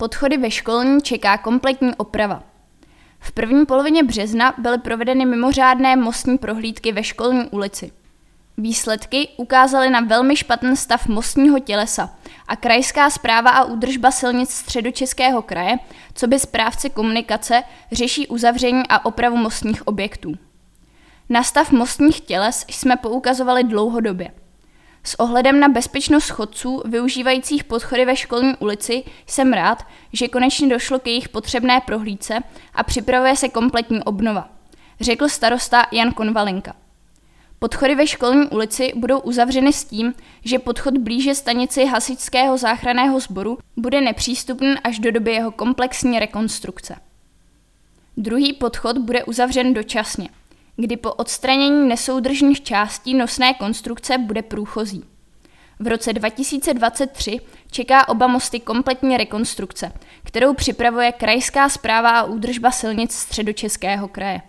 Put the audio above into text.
Podchody ve školní čeká kompletní oprava. V první polovině března byly provedeny mimořádné mostní prohlídky ve školní ulici. Výsledky ukázaly na velmi špatný stav mostního tělesa a krajská zpráva a údržba silnic středočeského kraje, co by správce komunikace, řeší uzavření a opravu mostních objektů. Na stav mostních těles jsme poukazovali dlouhodobě. S ohledem na bezpečnost chodců využívajících podchody ve školní ulici jsem rád, že konečně došlo k jejich potřebné prohlídce a připravuje se kompletní obnova, řekl starosta Jan Konvalinka. Podchody ve školní ulici budou uzavřeny s tím, že podchod blíže stanici hasičského záchranného sboru bude nepřístupný až do doby jeho komplexní rekonstrukce. Druhý podchod bude uzavřen dočasně, kdy po odstranění nesoudržných částí nosné konstrukce bude průchozí. V roce 2023 čeká oba mosty kompletní rekonstrukce, kterou připravuje Krajská zpráva a údržba silnic středočeského kraje.